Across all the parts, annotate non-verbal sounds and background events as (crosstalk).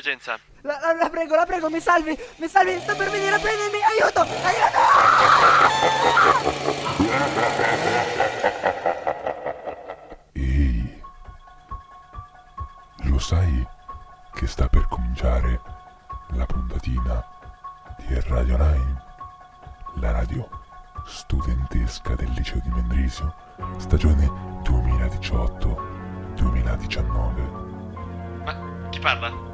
d'emergenza. La, la, la prego, la prego, mi salvi, mi salvi, sto per venire a prendermi, aiuto, aiuto! Ehi, lo sai che sta per cominciare la puntatina di Radio 9, la radio studentesca del liceo di Mendrisio, stagione 2018-2019. Ma chi parla?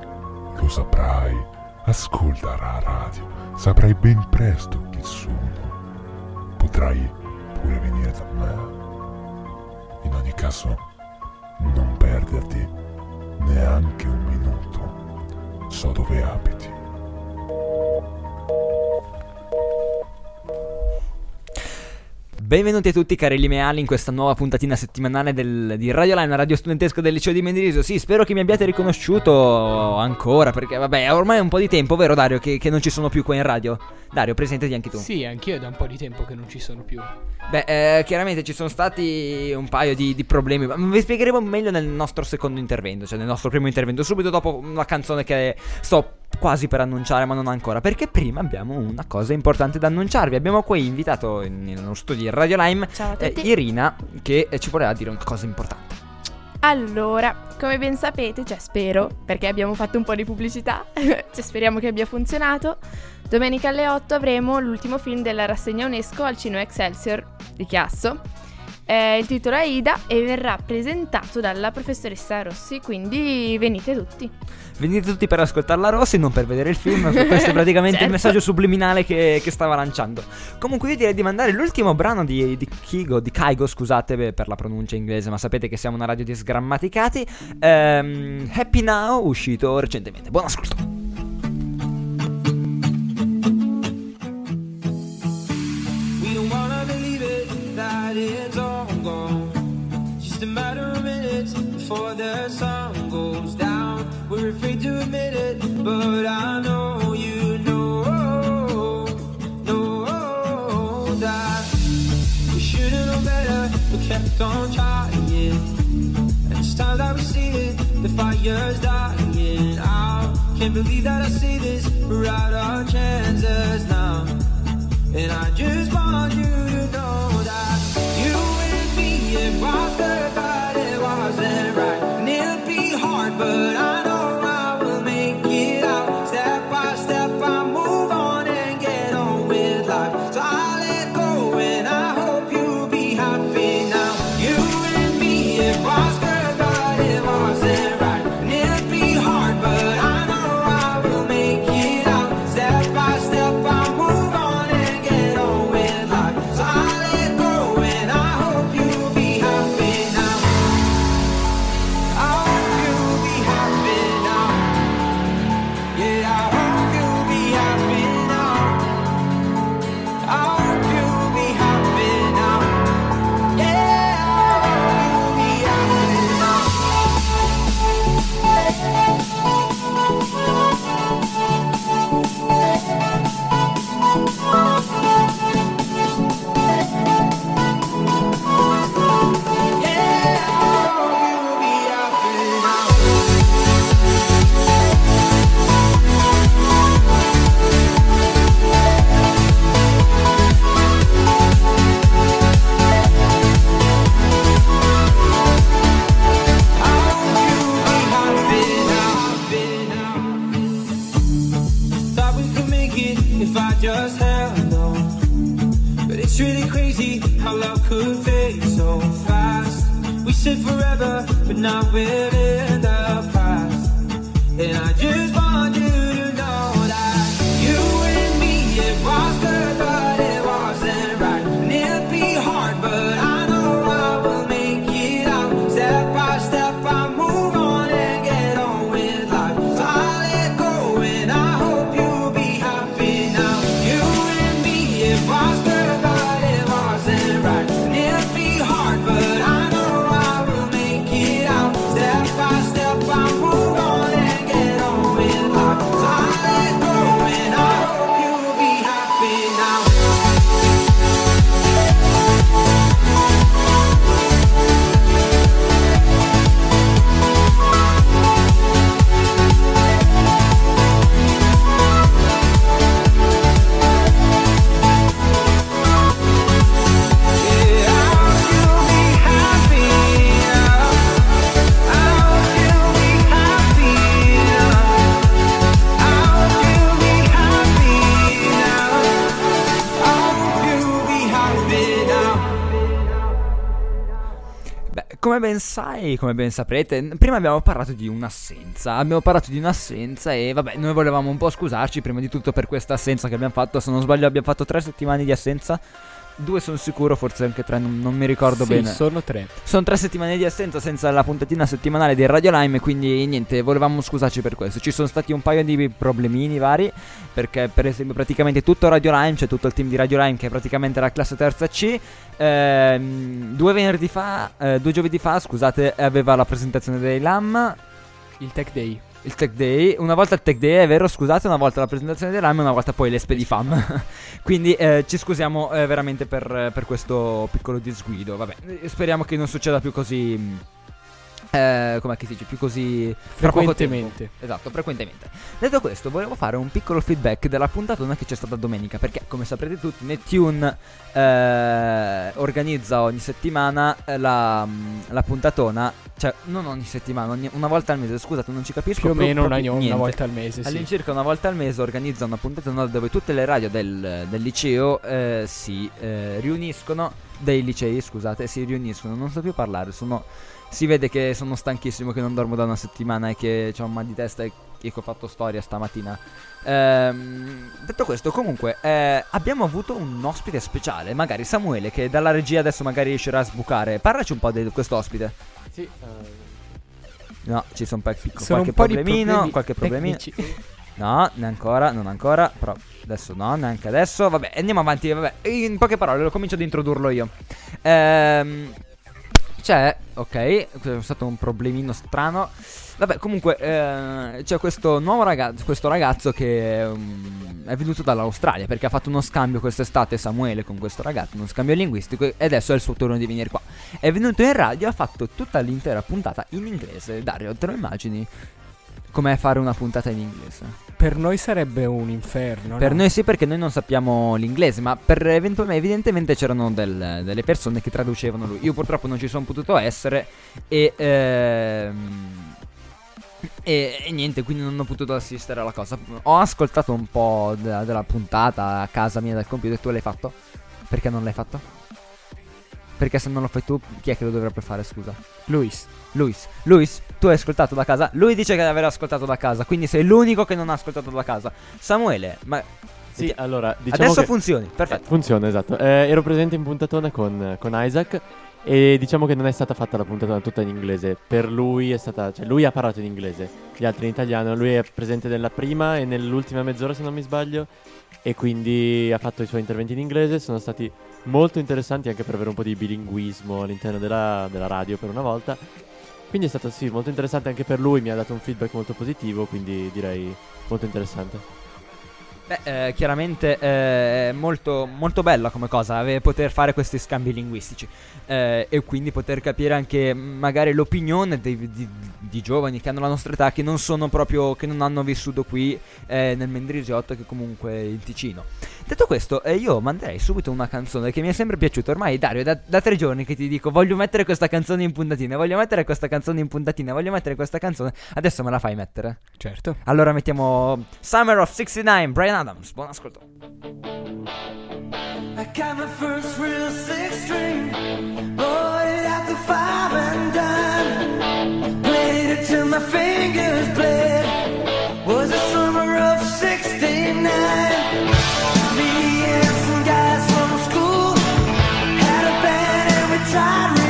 Lo saprai, ascolta la radio, saprai ben presto chi sono. Potrai pure venire da me. In ogni caso, non perderti neanche un minuto. So dove abiti. Benvenuti a tutti cari limeali in questa nuova puntatina settimanale del, di Radio Line, la radio studentesca del liceo di Mendrisio. Sì, spero che mi abbiate riconosciuto ancora, perché vabbè, ormai è un po' di tempo, vero Dario, che, che non ci sono più qua in radio? Dario, presentati anche tu. Sì, anch'io è da un po' di tempo che non ci sono più. Beh, eh, chiaramente ci sono stati un paio di, di, problemi, ma vi spiegheremo meglio nel nostro secondo intervento, cioè nel nostro primo intervento, subito dopo una canzone che sto quasi per annunciare, ma non ancora, perché prima abbiamo una cosa importante da annunciarvi. Abbiamo qui invitato nello studio di Radio Lime eh, Irina che ci voleva dire una cosa importante. Allora, come ben sapete, cioè spero, perché abbiamo fatto un po' di pubblicità, (laughs) cioè speriamo che abbia funzionato. Domenica alle 8 avremo l'ultimo film della rassegna UNESCO al Cinema Excelsior di Chiasso. Eh, il titolo è Ida e verrà presentato dalla professoressa Rossi, quindi venite tutti. Venite tutti per ascoltare la Rossi, non per vedere il film. Questo è praticamente (laughs) certo. il messaggio subliminale che, che, stava lanciando. Comunque, io direi di mandare l'ultimo brano di, di Kigo, di Kaigo, scusate per la pronuncia inglese, ma sapete che siamo una radio di sgrammaticati. Um, Happy Now, uscito recentemente. Buon ascolto. Before the sun goes down. We're afraid to admit it, but I know you know, know that we should've known better, but kept on trying. And it's time that we see it, the fire's dying out. Can't believe that I see this, we're out of chances now. And I just want sai, come ben saprete, prima abbiamo parlato di un'assenza. Abbiamo parlato di un'assenza e vabbè, noi volevamo un po' scusarci prima di tutto per questa assenza che abbiamo fatto. Se non sbaglio, abbiamo fatto tre settimane di assenza. Due sono sicuro, forse anche tre, non, non mi ricordo Sì, bene. sono tre. Sono tre settimane di assenza senza la puntatina settimanale del Radio Lime, quindi niente, volevamo scusarci per questo. Ci sono stati un paio di problemini vari, perché per esempio praticamente tutto Radio Lime, cioè tutto il team di Radio Lime che è praticamente la classe terza C, ehm, due venerdì fa, eh, due giovedì fa, scusate, aveva la presentazione dei LAM, Il Tech Day. Il Tech Day, una volta il Tech Day è vero, scusate, una volta la presentazione dei LAM e una volta poi l'Espe di FAM. (laughs) Quindi eh, ci scusiamo eh, veramente per, per questo piccolo disguido. Vabbè, speriamo che non succeda più così. Eh, com'è che si dice? Più così Frequentemente. Esatto, frequentemente. Detto questo, volevo fare un piccolo feedback della puntatona che c'è stata domenica. Perché, come saprete tutti, Netune eh, organizza ogni settimana eh, la, mh, la puntatona. Cioè, non ogni settimana, ogni- una volta al mese. Scusate, non ci capisco. Più o meno una, una volta al mese, sì. All'incirca una volta al mese organizza una puntatona dove tutte le radio del, del liceo eh, si eh, riuniscono, dei licei scusate, si riuniscono, non so più parlare, sono, si vede che sono stanchissimo, che non dormo da una settimana e che ho un mal di testa e che ho fatto storia stamattina. Ehm, detto questo, comunque, eh, abbiamo avuto un ospite speciale, magari Samuele, che dalla regia adesso magari riuscirà a sbucare. Parlaci un po' di questo ospite. Sì, eh, No, ci sono un po' piccolo, Sono qualche un po' di problemino, problemi qualche problemino. tecnici. No, ne ancora, non ancora, però adesso no, neanche adesso. Vabbè, andiamo avanti, vabbè. In poche parole, lo comincio ad introdurlo io. Ehm c'è, ok, è stato un problemino strano. Vabbè, comunque, eh, c'è questo nuovo ragazzo, questo ragazzo che um, è venuto dall'Australia perché ha fatto uno scambio quest'estate Samuele con questo ragazzo, uno scambio linguistico e adesso è il suo turno di venire qua. È venuto in radio, ha fatto tutta l'intera puntata in inglese. Dario, te lo immagini? Com'è fare una puntata in inglese? Per noi sarebbe un inferno. Per no? noi sì, perché noi non sappiamo l'inglese, ma per eventualmente, evidentemente c'erano del- delle persone che traducevano lui. Io purtroppo non ci sono potuto essere e, ehm, e, e niente, quindi non ho potuto assistere alla cosa. Ho ascoltato un po' della, della puntata a casa mia dal computer. Tu l'hai fatto? Perché non l'hai fatto? Perché se non lo fai tu, chi è che lo dovrebbe fare, scusa? Luis. Luis, Luis, tu hai ascoltato da casa? Lui dice che aver ascoltato da casa, quindi sei l'unico che non ha ascoltato da casa. Samuele, ma sì, allora, diciamo adesso funzioni, perfetto. Eh, funziona, esatto. Eh, ero presente in puntatona con, con Isaac e diciamo che non è stata fatta la puntatona tutta in inglese. Per lui è stata, cioè lui ha parlato in inglese, gli altri in italiano. Lui è presente nella prima e nell'ultima mezz'ora, se non mi sbaglio, e quindi ha fatto i suoi interventi in inglese. Sono stati molto interessanti anche per avere un po' di bilinguismo all'interno della, della radio per una volta. Quindi è stato sì, molto interessante anche per lui, mi ha dato un feedback molto positivo, quindi direi molto interessante. Beh, eh, chiaramente eh, è molto, molto bella come cosa ave- poter fare questi scambi linguistici eh, e quindi poter capire anche mm, magari l'opinione dei- di, di giovani che hanno la nostra età che non sono proprio, che non hanno vissuto qui eh, nel Mendrisiotto che comunque in Ticino. Detto questo, eh, io manderei subito una canzone che mi è sempre piaciuta. Ormai, Dario, è da, da tre giorni che ti dico: voglio mettere questa canzone in puntatina, voglio mettere questa canzone in puntatina, voglio mettere questa canzone. Adesso me la fai mettere. Certo. Allora mettiamo Summer of 69, Brian Adams. Buon ascolto. I got my first real six string, bought it at the five and dime. Played it till my fingers bled. Was the summer of '69. Tried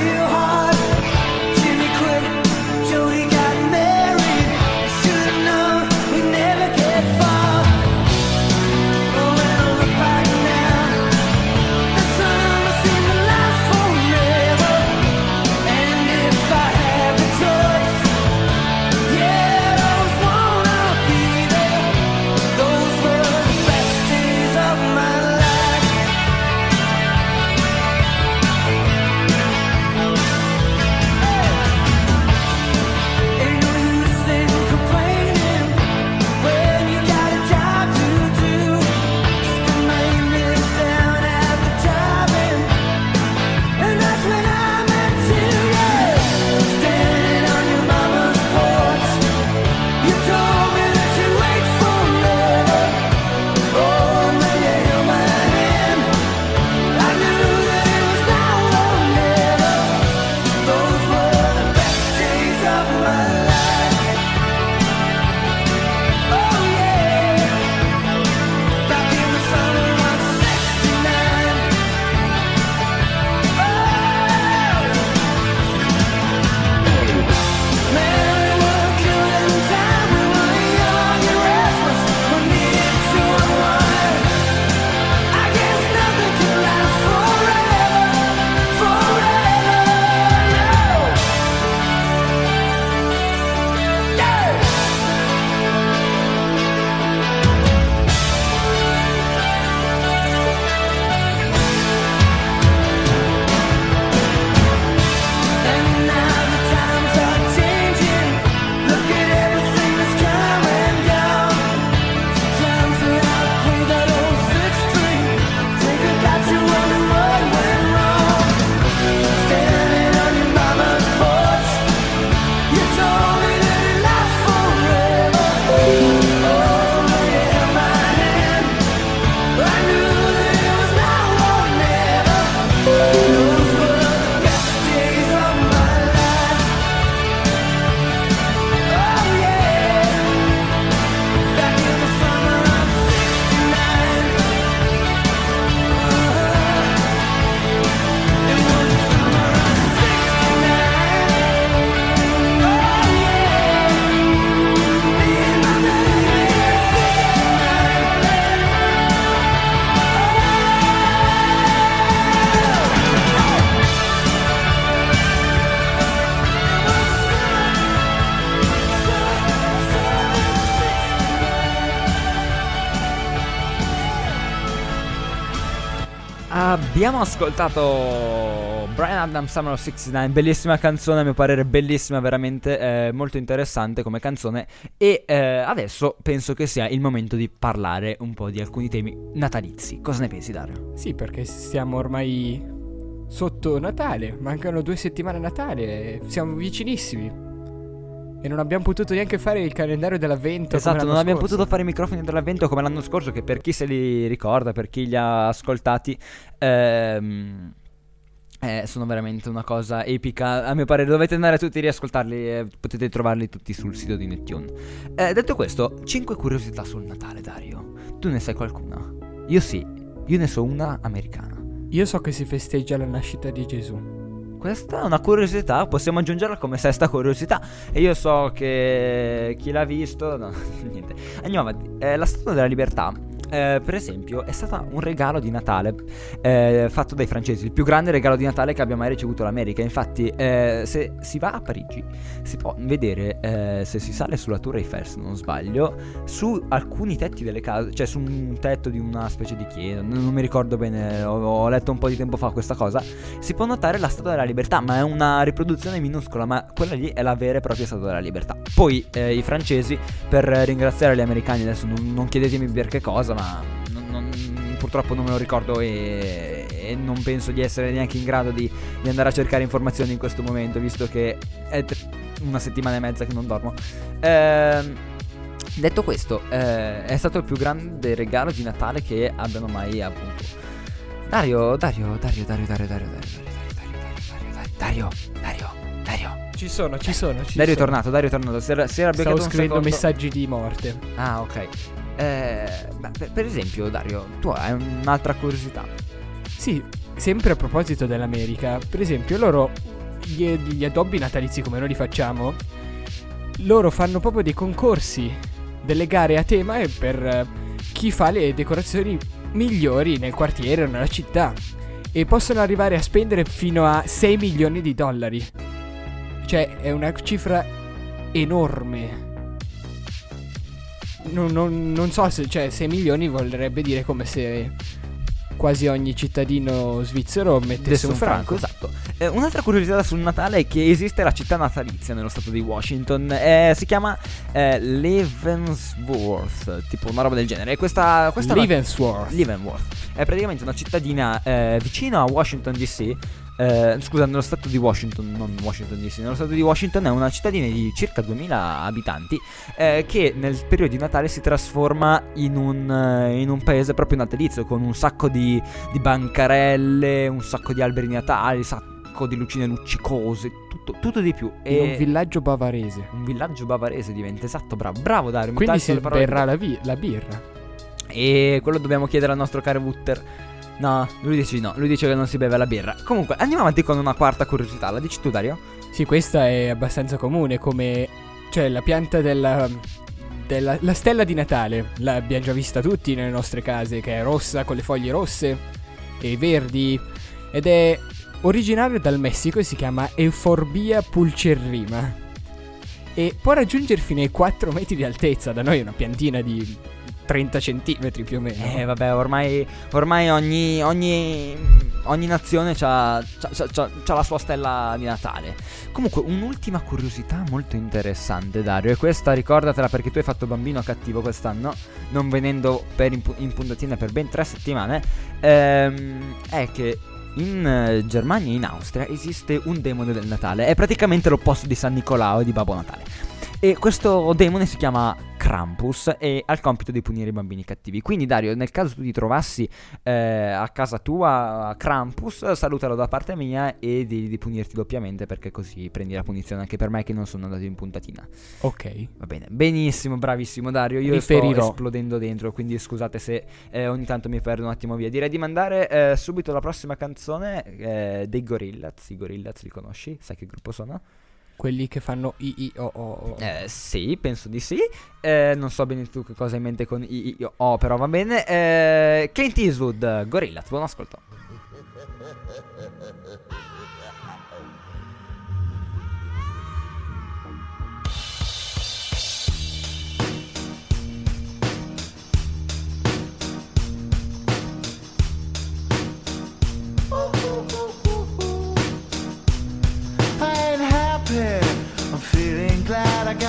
Abbiamo ascoltato Brian Adams Summer of 69, bellissima canzone, a mio parere bellissima, veramente eh, molto interessante come canzone e eh, adesso penso che sia il momento di parlare un po' di alcuni temi natalizi. Cosa ne pensi Dario? Sì, perché siamo ormai sotto Natale, mancano due settimane a Natale, siamo vicinissimi. E non abbiamo potuto neanche fare il calendario dell'avvento. Esatto, non abbiamo scorso. potuto fare i microfoni dell'avvento come l'anno scorso, che per chi se li ricorda, per chi li ha ascoltati, ehm, eh, sono veramente una cosa epica. A mio parere, dovete andare tutti a riascoltarli e potete trovarli tutti sul sito di Neptune. Eh, detto questo, 5 curiosità sul Natale, Dario. Tu ne sai qualcuna? Io sì, io ne so una americana. Io so che si festeggia la nascita di Gesù. Questa è una curiosità, possiamo aggiungerla come sesta curiosità. E io so che chi l'ha visto. No, (laughs) niente. Andiamo avanti. Eh, la Statua della Libertà. Eh, per esempio, è stata un regalo di Natale eh, fatto dai francesi, il più grande regalo di Natale che abbia mai ricevuto l'America. Infatti, eh, se si va a Parigi, si può vedere eh, se si sale sulla Tour Eiffel, se non sbaglio, su alcuni tetti delle case, cioè su un tetto di una specie di chiesa. Non, non mi ricordo bene, ho, ho letto un po' di tempo fa questa cosa. Si può notare la Statua della Libertà, ma è una riproduzione minuscola, ma quella lì è la vera e propria Statua della Libertà. Poi eh, i francesi, per ringraziare gli americani, adesso non, non chiedetemi per che cosa, ma non- non- purtroppo non me lo ricordo e, e non penso di essere neanche in grado di, di andare a cercare informazioni in questo momento, visto che è una settimana e mezza che non dormo. Ehm, detto questo, eh, è stato il più grande regalo di Natale che abbiano mai avuto. Dario, Dario, Dario, Dario, Dario, Dario, Dario, Dario, Dario, Dario, Dario, Dario. Ci sono, ci sono, ci Dario è sono. tornato, Dario è tornato. Si era, si era Stavo scrivendo messaggi di morte. Ah, ok. Eh, beh, per, esempio, Dario, tu hai un'altra curiosità. Sì, sempre a proposito dell'America, per esempio, loro gli, gli addobbi natalizi come noi li facciamo, loro fanno proprio dei concorsi, delle gare a tema e per eh, chi fa le decorazioni migliori nel quartiere o nella città. E possono arrivare a spendere fino a 6 milioni di dollari. Cioè, è una cifra enorme. Non, non- non so se, cioè, 6 milioni vorrebbe dire come se quasi ogni cittadino svizzero mettesse un franco. esatto. Eh, un'altra curiosità sul Natale è che esiste la città natalizia nello stato di Washington. Eh, si chiama eh, Leavenworth, tipo una roba del genere. E questa, questa è una- Leavenworth. Leavenworth. È praticamente una cittadina eh, vicino a Washington DC. Eh, scusa, nello stato di Washington, non Washington DC, nello stato di Washington è una cittadina di circa 2000 abitanti eh, che nel periodo di Natale si trasforma in un, eh, in un paese proprio natalizio con un sacco di, di bancarelle, un sacco di alberi di Natale, un sacco di lucine luccicose, tutto, tutto di più. In un villaggio bavarese. un villaggio bavarese diventa, esatto, bravo, bravo Dario. Quindi si berrà la, vi- la birra. E quello dobbiamo chiedere al nostro caro Wutter. No, lui dice di no, lui dice che non si beve la birra. Comunque, andiamo avanti con una quarta curiosità. La dici tu, Dario? Sì, questa è abbastanza comune come... Cioè, la pianta della... della la stella di Natale. L'abbiamo già vista tutti nelle nostre case, che è rossa con le foglie rosse e verdi. Ed è originario dal Messico e si chiama Euphorbia pulcherrima. E può raggiungere fino ai 4 metri di altezza. Da noi è una piantina di 30 centimetri più o meno. Eh, vabbè, ormai, ormai ogni, ogni, ogni nazione ha la sua stella di Natale. Comunque, un'ultima curiosità molto interessante, Dario. E questa ricordatela perché tu hai fatto bambino cattivo quest'anno, non venendo per in, in puntatina per ben tre settimane. Ehm, è che in Germania e in Austria esiste un demone del Natale. È praticamente l'opposto di San Nicolao e di Babbo Natale. E questo demone si chiama Krampus e ha il compito di punire i bambini cattivi. Quindi, Dario, nel caso tu ti trovassi eh, a casa tua Krampus, salutalo da parte mia e di, di punirti doppiamente perché così prendi la punizione anche per me che non sono andato in puntatina. Ok. Va bene, benissimo, bravissimo Dario. Io Riferirò. sto esplodendo dentro, quindi scusate se eh, ogni tanto mi perdo un attimo via. Direi di mandare eh, subito la prossima canzone eh, dei Gorillaz. I Gorillaz li conosci? Sai che gruppo sono? Quelli che fanno i i o o. Eh, sì, penso di sì. Eh, non so bene tu che cosa hai in mente con I, I, O, però va bene. Eh, Clint Eastwood, Gorillaz, buon ascolto.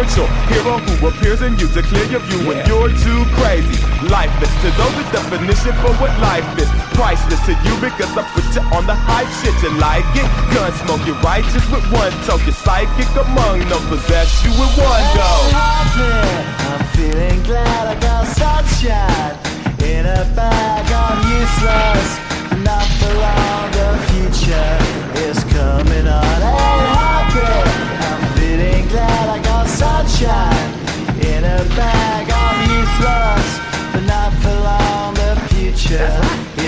spiritual. Hero who appears in you to clear your view when you're too crazy. Lifeless to those the definition for what life is. Priceless to you because I put you on the hype shit. You like it? Gun smoke, you righteous with one toe. You're psychic among no possess you with one go. I'm feeling glad I got sunshine in a bag. I'm useless, not for long. The future is coming on. Hey, sunshine in a bag. I'm useless, but not for long. The future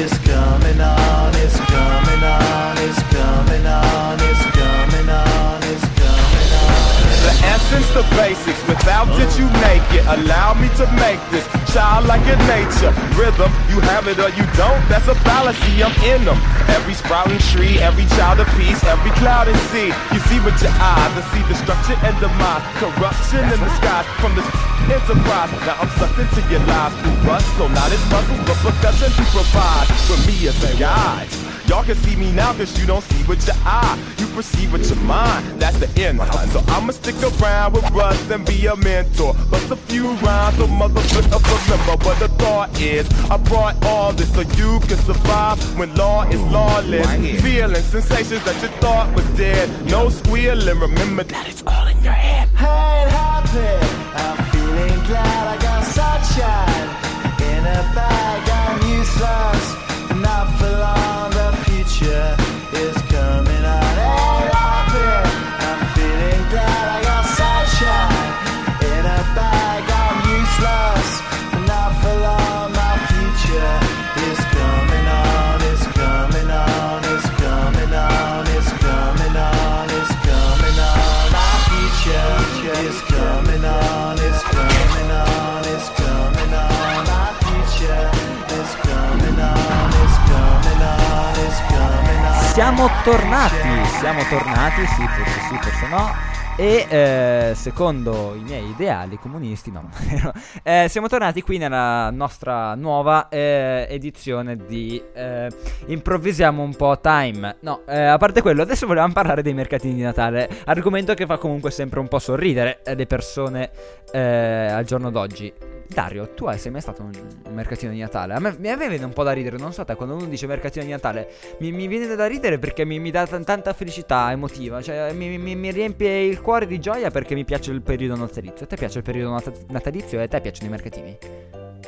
is coming on. It's coming on. It's coming on. It's coming on. It's coming on. The essence, the basics. Without it, you make it. Allow me to make this child like a nature. Rhythm, you have it or you don't. That's a fallacy. I'm in them. Every sprouting tree, every child of peace, every cloud and sea. You see with your eyes, I see destruction and demise, corruption in the skies from this enterprise. Now I'm sucked into your lives through rust, so not as muscles, but percussion to provide for me as a guide. Y'all can see me now cause you don't see with your eye. You perceive with your mind. That's the end. So I'ma stick around with Russ and be a mentor. Bust a few rhymes so motherfucker remember what the thought is. I brought all this so you can survive when law is lawless. Feeling sensations that you thought was dead. No squealing. Remember that it's all in your head. Hey, happy. I'm feeling glad I got sunshine in a bag. Future Siamo tornati, siamo tornati, sì, forse sì, forse no. E eh, secondo i miei ideali comunisti, no, (laughs) eh, siamo tornati qui nella nostra nuova eh, edizione di eh, Improvvisiamo un po' Time. No, eh, a parte quello, adesso volevamo parlare dei mercatini di Natale, argomento che fa comunque sempre un po' sorridere eh, le persone al giorno d'oggi. Dario, tu sei mai stato un, mercatino di Natale? A me mi viene un po' da ridere, non so te, quando uno dice mercatino di Natale, mi, mi viene da ridere perché mi, mi dà tan- tanta felicità emotiva, cioè mi, mi- mi riempie il cuore di gioia perché mi piace il periodo natalizio. A te piace il periodo nat- natalizio e a te piacciono i mercatini?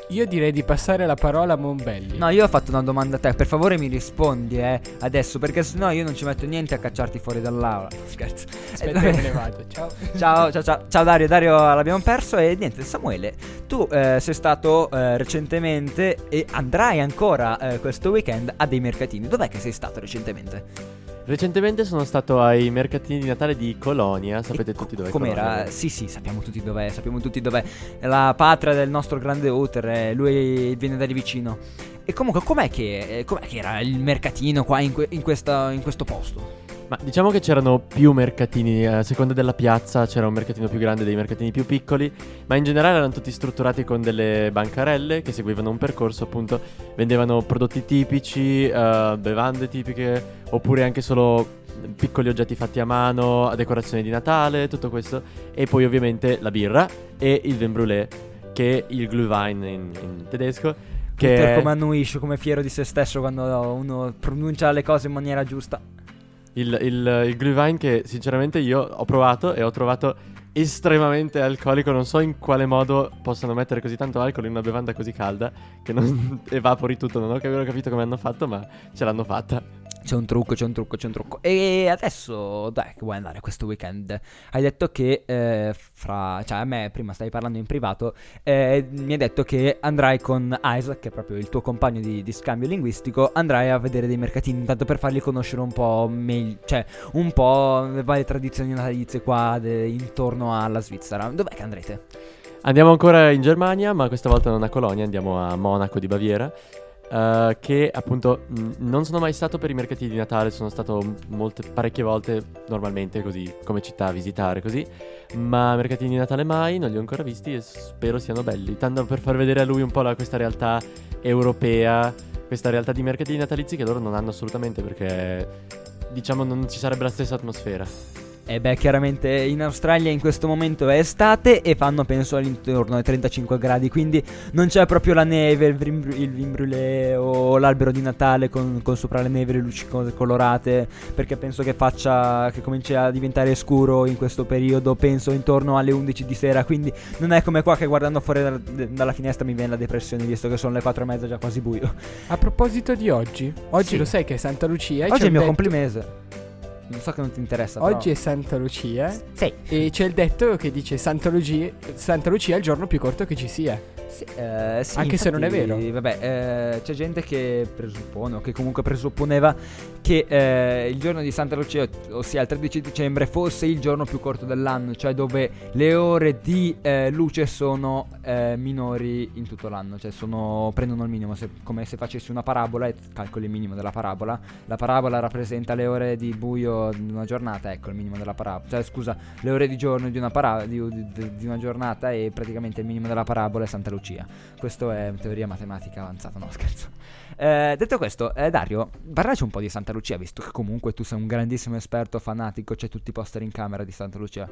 Io direi di passare la parola a Monbelli. No, io ho fatto una domanda a te, per favore mi rispondi, eh, adesso, perché sennò io non ci metto niente a cacciarti fuori dall'aula. (laughs) Scherzo. Aspetta Eh, che me ne vado. (laughs) Ciao. Ciao, ciao, ciao, ciao Dario, Dario l'abbiamo perso e niente, Samuele, tu eh, sei stato eh, recentemente e andrai ancora eh, questo weekend a dei mercatini. Dov'è che sei stato recentemente? Recentemente sono stato ai mercatini di Natale di Colonia, sapete E tutti dove Com'era? Sì, sì, sappiamo tutti dov'è, sappiamo tutti dov'è. È la patria del nostro grande Outer, eh, lui viene da lì vicino. E comunque, com'è che, eh, com'è che era il mercatino qua in, que- in questa- in questo posto? Ma diciamo che c'erano più mercatini, a seconda della piazza c'era un mercatino più grande, dei mercatini più piccoli, ma in generale erano tutti strutturati con delle bancarelle che seguivano un percorso, appunto, vendevano prodotti tipici, eh, bevande tipiche, oppure anche solo piccoli oggetti fatti a mano, a decorazione di Natale, tutto questo, e poi ovviamente la birra e il vin brûlé, che è il Glühwein in, in tedesco, che Peter come annuisce, come fiero di se stesso quando uno pronuncia le cose in maniera giusta. Il, il, il Glühwein che sinceramente io ho provato e ho trovato estremamente alcolico. Non so in quale modo possano mettere così tanto alcol in una bevanda così calda che non (laughs) evapori tutto. Non ho capito, capito come hanno fatto, ma ce l'hanno fatta. C'è un trucco, c'è un trucco, c'è un trucco. E adesso, dai, che vuoi andare questo weekend? Hai detto che eh, fra... Cioè, a me prima stavi parlando in privato, eh, mi hai detto che andrai con Isaac, che è proprio il tuo compagno di, di scambio linguistico, andrai a vedere dei mercatini, intanto per farli conoscere un po' meglio, cioè, un po' le varie tradizioni natalizie qua de- intorno alla Svizzera. Dov'è che andrete? Andiamo ancora in Germania, ma questa volta non a Colonia, andiamo a Monaco di Baviera. Eh, che appunto mh, non sono mai stato per i mercatini di Natale, sono stato molte, parecchie volte normalmente così come città a visitare così, ma mercatini di Natale mai, non li ho ancora visti e spero siano belli, tanto per far vedere a lui un po' la- questa realtà europea, questa realtà di mercatini natalizi che loro non hanno assolutamente perché diciamo non ci sarebbe la stessa atmosfera. E beh, chiaramente in Australia in questo momento è estate e fanno penso all'intorno ai 35 gradi, quindi non c'è proprio la neve, il vin brûlé o l'albero di Natale con, con sopra le neve le luci co- colorate, perché penso che faccia, che cominci a diventare scuro in questo periodo, penso intorno alle 11 di sera, quindi non è come qua che guardando fuori dal- dalla finestra mi viene la depressione, visto che sono le 4 e mezza già quasi buio. A proposito di oggi, oggi Sì. lo sai che è Santa Lucia. Oggi è il mio detto- complimese. Non so che non ti interessa. però- Oggi è Santa Lucia Sì. e c'è il detto che dice Santa Lucia, Santa Lucia è il giorno più corto che ci sia. Sì, eh, sì, Anche se non è infatti, vero. Vabbè, eh, c'è gente che presuppone, o che comunque presupponeva che eh, il giorno di Santa Lucia, ossia il 13 dicembre, fosse il giorno più corto dell'anno, cioè dove le ore di eh, luce sono eh, minori in tutto l'anno, cioè sono, prendono il minimo, se- come se facessi una parabola e calcoli il minimo della parabola. La parabola rappresenta le ore di buio di una giornata, ecco il minimo della parabola, cioè scusa, le ore di giorno di una, para- di, di- di una giornata e praticamente il minimo della parabola è Santa Lucia. Questo è teoria matematica avanzata, no (laughs) scherzo. Eh, detto questo, eh, Dario, parlaci un po' di Santa Lucia, visto che comunque tu sei un grandissimo esperto fanatico, c'è tutti i poster in camera di Santa Lucia.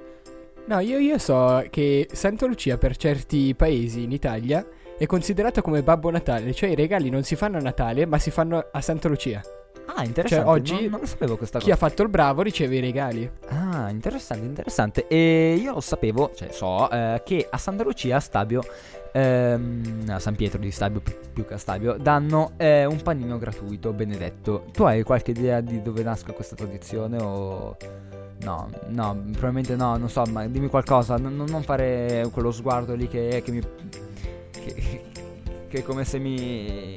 No, io, io so che Santa Lucia per certi paesi in Italia è considerata come Babbo Natale, cioè i regali non si fanno a Natale ma si fanno a Santa Lucia. Ah, interessante. Cioè, oggi non, non sapevo questa Chi cosa. ha fatto il bravo riceve i regali. Ah, interessante, interessante. E io lo sapevo, cioè so, eh, che a Santa Lucia a Stabio, ehm, a San Pietro di Stabio pi- più che a Stabio, danno eh, un panino gratuito, benedetto. Tu hai qualche idea di dove nasca questa tradizione o... No, no, probabilmente no, non so, ma dimmi qualcosa, non, non- fare quello sguardo lì che, che mi... Che, che è come se mi...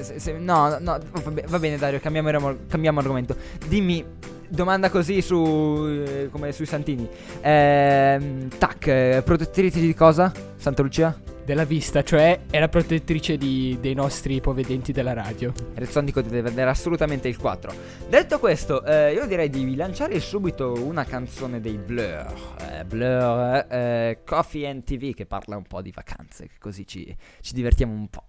se- se- no, no, va be- va bene Dario, cambiamo, cambiamo argomento. Dimmi, domanda così su... eh, come sui santini. Ehm, tac, eh, protettrici di cosa? Santa Lucia? Della vista, cioè è la protettrice di- dei nostri povedenti della radio. Rezzonico deve vedere assolutamente il 4. Detto questo, eh, io direi di lanciare subito una canzone dei Blur. Eh, Blur, eh, Coffee and TV, che parla un po' di vacanze, così ci, ci divertiamo un po'.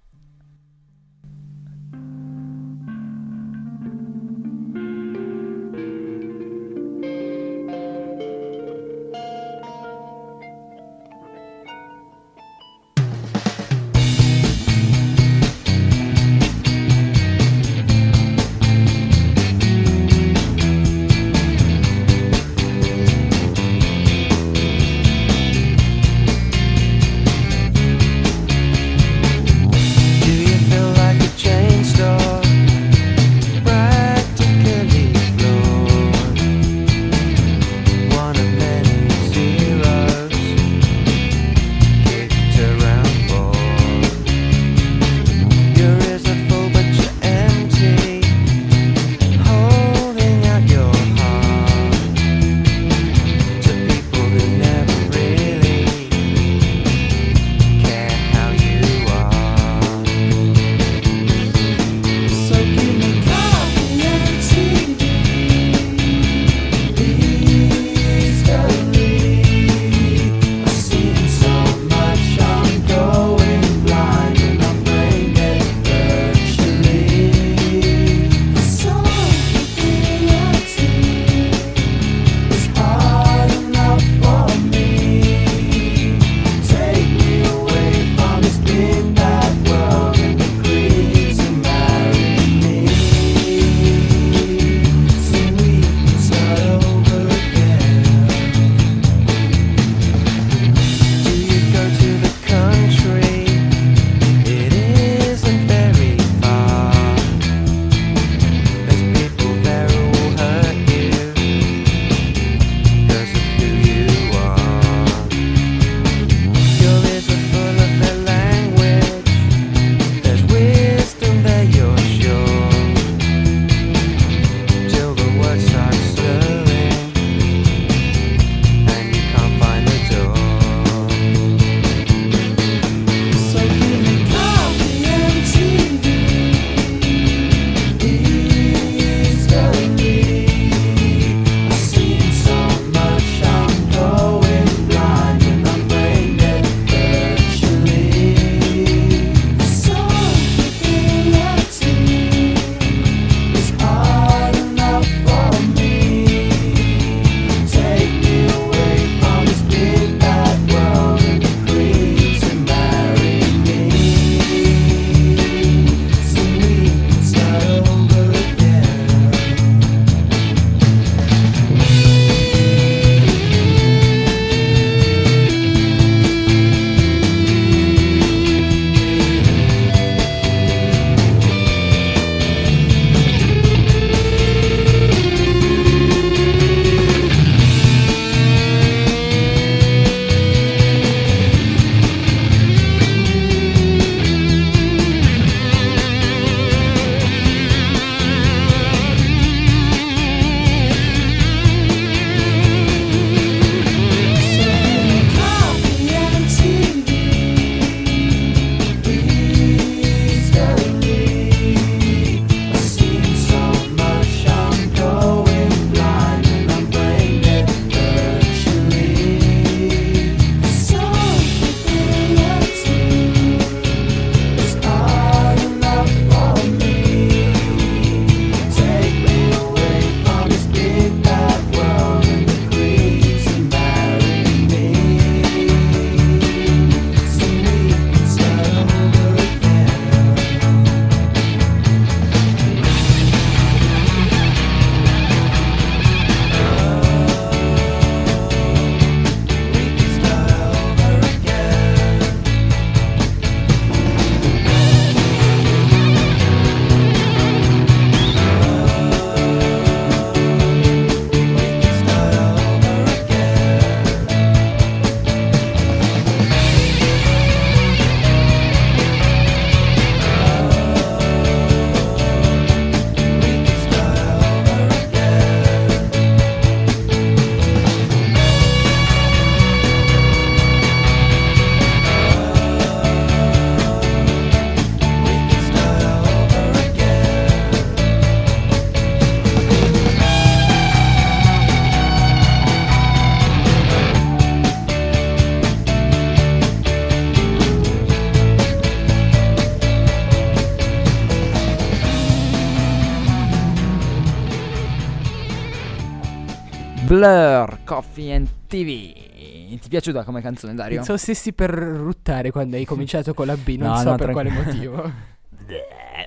Blur, Coffee and TV. Ti è piaciuta come canzone, Dario? Pensavo stessi per ruttare quando hai cominciato con la B, non No, so no, per quale tranquillo. motivo. (laughs)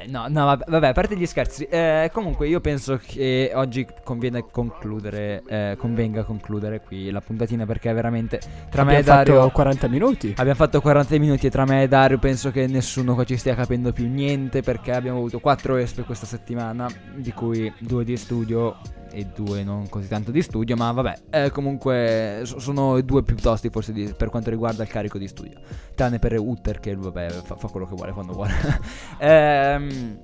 No, no, vabbè, vabbè, a parte gli scherzi. eh, comunque, io penso che oggi conviene concludere. eh, convenga concludere qui la puntatina perché veramente tra me e Abbiamo fatto Dario. 40 minuti. Abbiamo fatto 40 minuti e tra me e Dario penso che nessuno qua ci stia capendo più niente perché abbiamo avuto 4 espe questa settimana, di cui due di studio e due non così tanto di studio, ma vabbè, eh, comunque so- sono due più tosti forse di- per quanto riguarda il carico di studio, tranne per Utter che vabbè fa, fa quello che vuole quando vuole. (laughs) Ehm,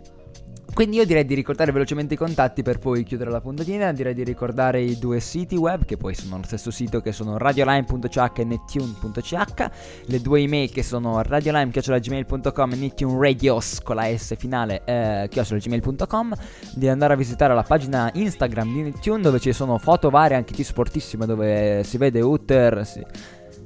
quindi io direi di ricordare velocemente i contatti per poi chiudere la puntatina, direi di ricordare i due siti web che poi sono lo stesso sito che sono radioline.ch e nettune.ch, le due email che sono radiolime.gmail.com e nettuneradios con la S finale eh, gmail.com, di andare a visitare la pagina Instagram di Nettune dove ci sono foto varie anche di sportissime dove si vede Utter, si-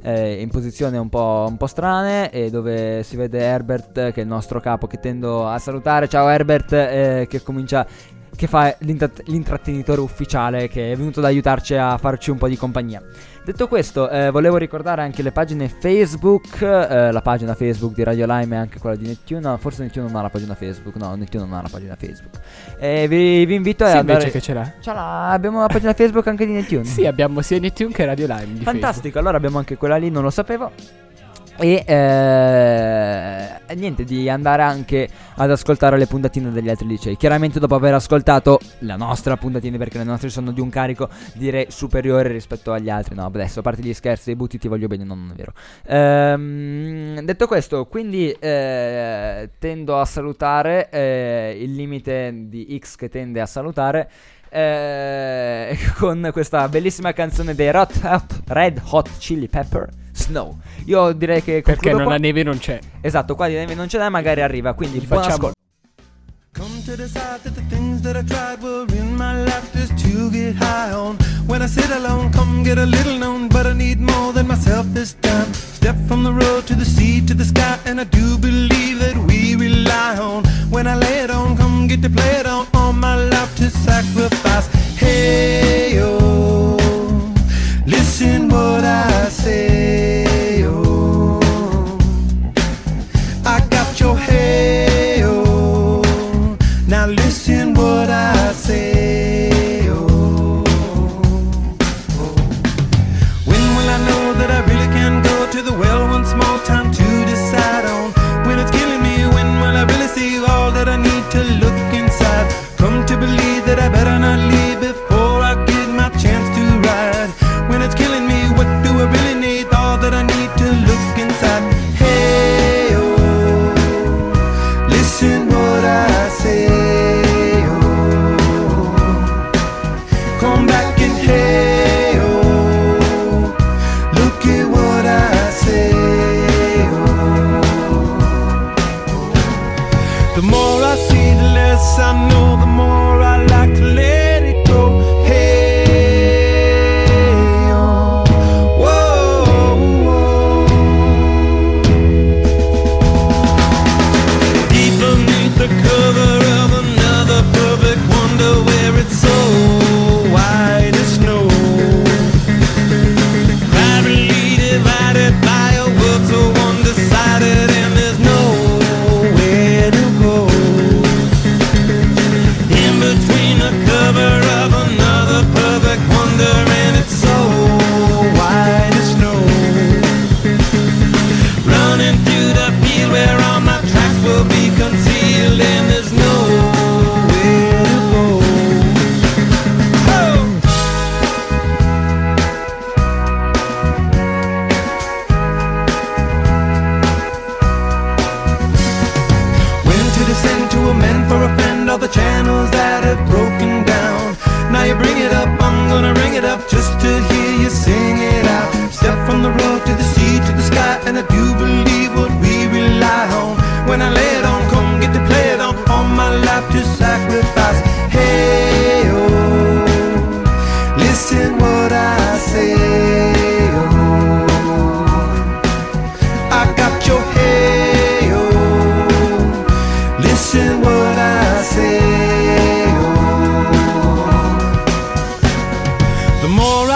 eh, in posizione un po', un po' strane e dove si vede Herbert che è il nostro capo che tendo a salutare. Ciao Herbert eh, che comincia che fa l'intra- l'intrattenitore ufficiale che è venuto ad aiutarci a farci un po' di compagnia. Detto questo, eh, volevo ricordare anche le pagine Facebook, eh, la pagina Facebook di Radio Lime e anche quella di Nettune. No, forse Nettune non ha la pagina Facebook. No, Nettune non ha la pagina Facebook. E vi, vi invito Sì, a invece andare. che ce l'ha. Ce l'ha, abbiamo la pagina Facebook anche di Nettune. (laughs) Sì, abbiamo sia Nettune che Radio Lime Fantastico, allora abbiamo anche quella lì, non lo sapevo. E eh, e niente, di andare anche ad ascoltare le puntatine degli altri licei. Chiaramente dopo aver ascoltato la nostra puntatina, perché le nostre sono di un carico direi superiore rispetto agli altri. No, adesso a parte gli scherzi, butti ti voglio bene, no, non è vero. Ehm, detto questo, quindi eh, tendo a salutare eh, il limite di X che tende a salutare. eh, (laughs) con questa bellissima canzone dei Red Hot Chili Pepper Snow. Io direi che Perché non qua. la neve non c'è. Esatto, qua di neve non ce n'è, magari arriva. Quindi buon facciamo. ascolto. Come to decide that the things that I tried were in my life just to get high on. When I sit alone, come get a little known, but I need more than myself this time. Step from the road to the sea to the sky, and I do believe that we rely on. When I lay it on, come get to play it on, all my life to sacrifice. Hey, yo, listen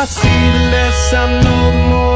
I see, the less I know more.